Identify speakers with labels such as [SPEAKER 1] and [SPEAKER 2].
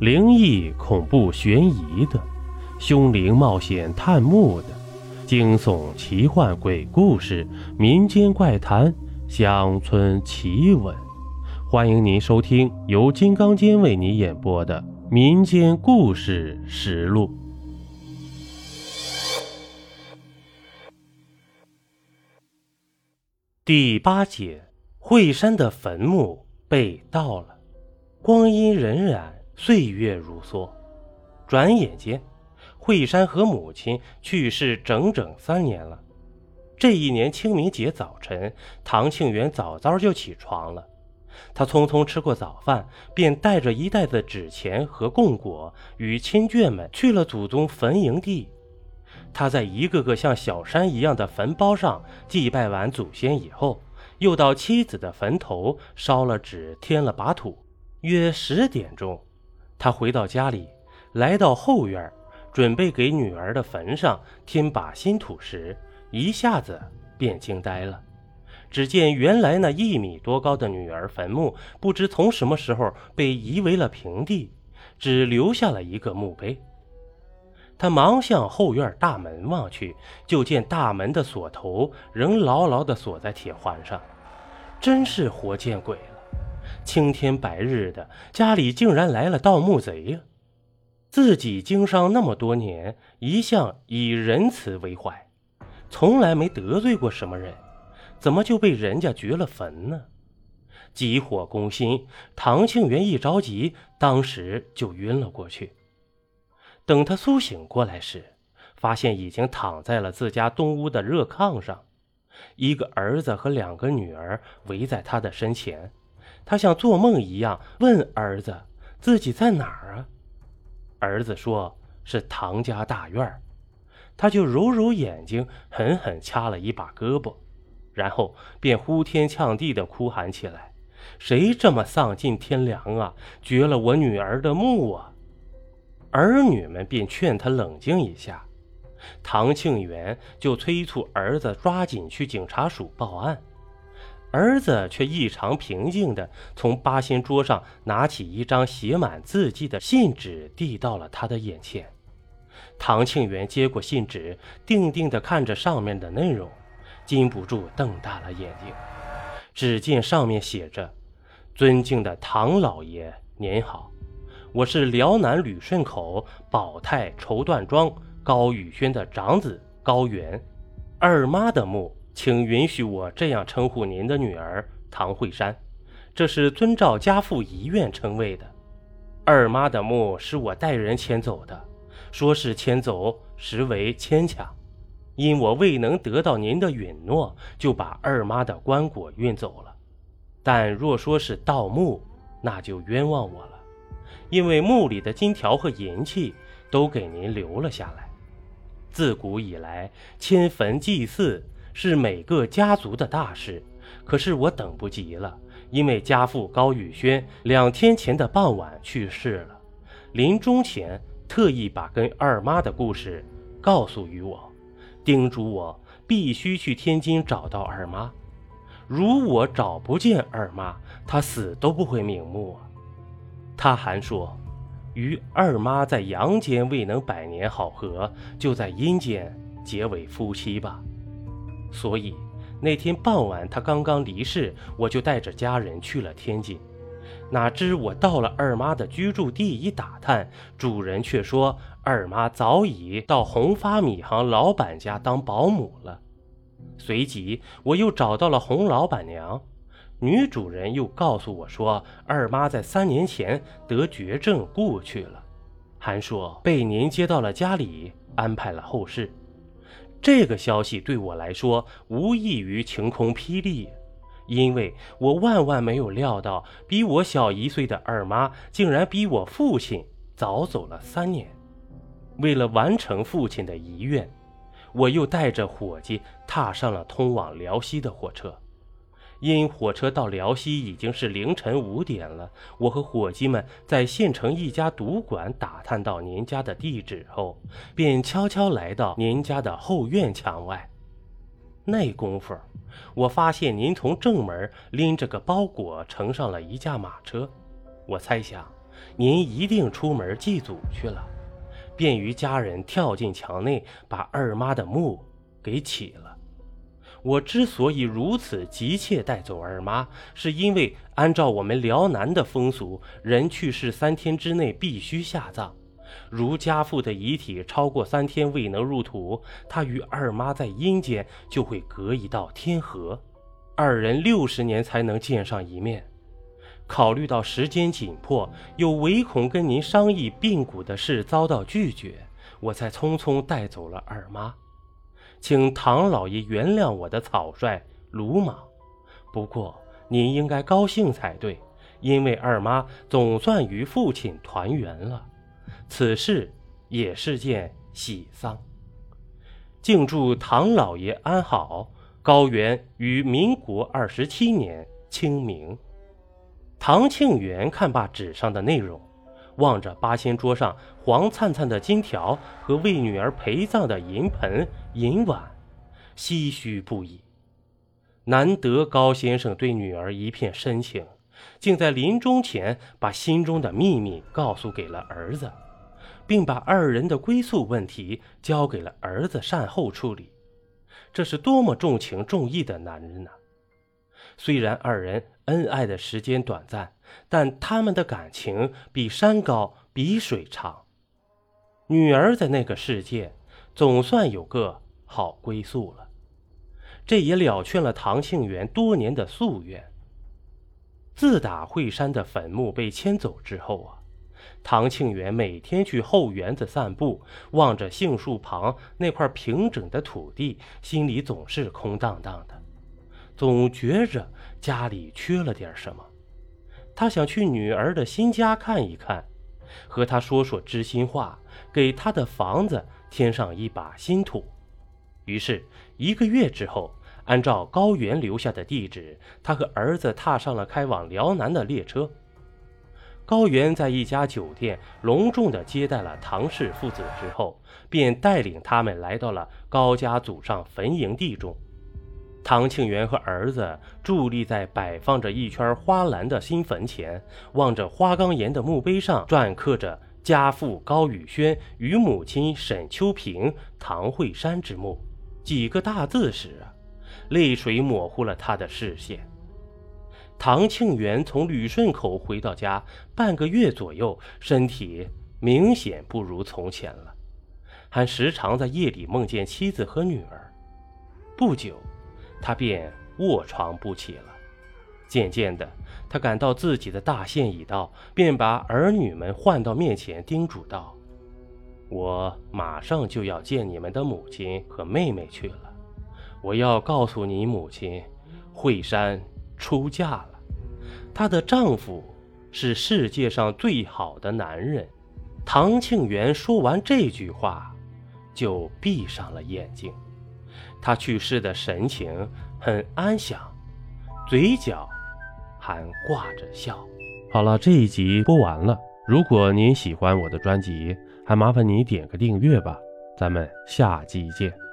[SPEAKER 1] 灵异、恐怖、悬疑的，凶灵冒险探墓的，惊悚、奇幻、鬼故事、民间怪谈、乡村奇闻，欢迎您收听由金刚间为您演播的《民间故事实录》第八节：惠山的坟墓被盗了，光阴荏苒。岁月如梭，转眼间，惠山和母亲去世整整三年了。这一年清明节早晨，唐庆元早早就起床了。他匆匆吃过早饭，便带着一袋子纸钱和供果，与亲眷们去了祖宗坟营地。他在一个个像小山一样的坟包上祭拜完祖先以后，又到妻子的坟头烧了纸，添了把土。约十点钟。他回到家里，来到后院，准备给女儿的坟上添把新土时，一下子便惊呆了。只见原来那一米多高的女儿坟墓，不知从什么时候被夷为了平地，只留下了一个墓碑。他忙向后院大门望去，就见大门的锁头仍牢牢地锁在铁环上，真是活见鬼了。青天白日的，家里竟然来了盗墓贼呀！自己经商那么多年，一向以仁慈为怀，从来没得罪过什么人，怎么就被人家掘了坟呢？急火攻心，唐庆元一着急，当时就晕了过去。等他苏醒过来时，发现已经躺在了自家东屋的热炕上，一个儿子和两个女儿围在他的身前。他像做梦一样问儿子：“自己在哪儿啊？”儿子说：“是唐家大院他就揉揉眼睛，狠狠掐了一把胳膊，然后便呼天抢地的哭喊起来：“谁这么丧尽天良啊？掘了我女儿的墓啊！”儿女们便劝他冷静一下。唐庆元就催促儿子抓紧去警察署报案。儿子却异常平静地从八仙桌上拿起一张写满字迹的信纸，递到了他的眼前。唐庆元接过信纸，定定地看着上面的内容，禁不住瞪大了眼睛。只见上面写着：“尊敬的唐老爷，您好，我是辽南旅顺口宝泰绸缎庄高宇轩的长子高原，二妈的墓。”请允许我这样称呼您的女儿唐慧山，这是遵照家父遗愿称谓的。二妈的墓是我带人迁走的，说是迁走，实为牵强。因我未能得到您的允诺，就把二妈的棺椁运走了。但若说是盗墓，那就冤枉我了，因为墓里的金条和银器都给您留了下来。自古以来，迁坟祭祀。是每个家族的大事，可是我等不及了，因为家父高宇轩两天前的傍晚去世了，临终前特意把跟二妈的故事告诉于我，叮嘱我必须去天津找到二妈，如我找不见二妈，他死都不会瞑目啊。他还说，与二妈在阳间未能百年好合，就在阴间结为夫妻吧。所以那天傍晚，他刚刚离世，我就带着家人去了天津。哪知我到了二妈的居住地一打探，主人却说二妈早已到宏发米行老板家当保姆了。随即我又找到了洪老板娘，女主人又告诉我说二妈在三年前得绝症故去了，还说被您接到了家里，安排了后事。这个消息对我来说无异于晴空霹雳，因为我万万没有料到，比我小一岁的二妈竟然比我父亲早走了三年。为了完成父亲的遗愿，我又带着伙计踏上了通往辽西的火车。因火车到辽西已经是凌晨五点了，我和伙计们在县城一家赌馆打探到您家的地址后，便悄悄来到您家的后院墙外。那功夫，我发现您从正门拎着个包裹，乘上了一架马车。我猜想，您一定出门祭祖去了，便于家人跳进墙内把二妈的墓给起了。我之所以如此急切带走二妈，是因为按照我们辽南的风俗，人去世三天之内必须下葬。如家父的遗体超过三天未能入土，他与二妈在阴间就会隔一道天河，二人六十年才能见上一面。考虑到时间紧迫，又唯恐跟您商议病骨的事遭到拒绝，我才匆匆带走了二妈。请唐老爷原谅我的草率鲁莽，不过您应该高兴才对，因为二妈总算与父亲团圆了。此事也是件喜丧。敬祝唐老爷安好。高原于民国二十七年清明。唐庆元看罢纸上的内容，望着八仙桌上黄灿灿的金条和为女儿陪葬的银盆银碗，唏嘘不已。难得高先生对女儿一片深情，竟在临终前把心中的秘密告诉给了儿子。并把二人的归宿问题交给了儿子善后处理，这是多么重情重义的男人呢？虽然二人恩爱的时间短暂，但他们的感情比山高，比水长。女儿在那个世界总算有个好归宿了，这也了却了唐庆元多年的夙愿。自打惠山的坟墓被迁走之后啊。唐庆元每天去后园子散步，望着杏树旁那块平整的土地，心里总是空荡荡的，总觉着家里缺了点什么。他想去女儿的新家看一看，和她说说知心话，给她的房子添上一把新土。于是，一个月之后，按照高原留下的地址，他和儿子踏上了开往辽南的列车。高原在一家酒店隆重地接待了唐氏父子之后，便带领他们来到了高家祖上坟营地中。唐庆元和儿子伫立在摆放着一圈花篮的新坟前，望着花岗岩的墓碑上篆刻着“家父高宇轩与母亲沈秋平、唐慧山”之墓几个大字时，泪水模糊了他的视线。唐庆元从旅顺口回到家半个月左右，身体明显不如从前了，还时常在夜里梦见妻子和女儿。不久，他便卧床不起了。渐渐的，他感到自己的大限已到，便把儿女们唤到面前，叮嘱道：“我马上就要见你们的母亲和妹妹去了。我要告诉你母亲，惠山。”出嫁了，她的丈夫是世界上最好的男人。唐庆元说完这句话，就闭上了眼睛。他去世的神情很安详，嘴角还挂着笑。好了，这一集播完了。如果您喜欢我的专辑，还麻烦您点个订阅吧。咱们下集见。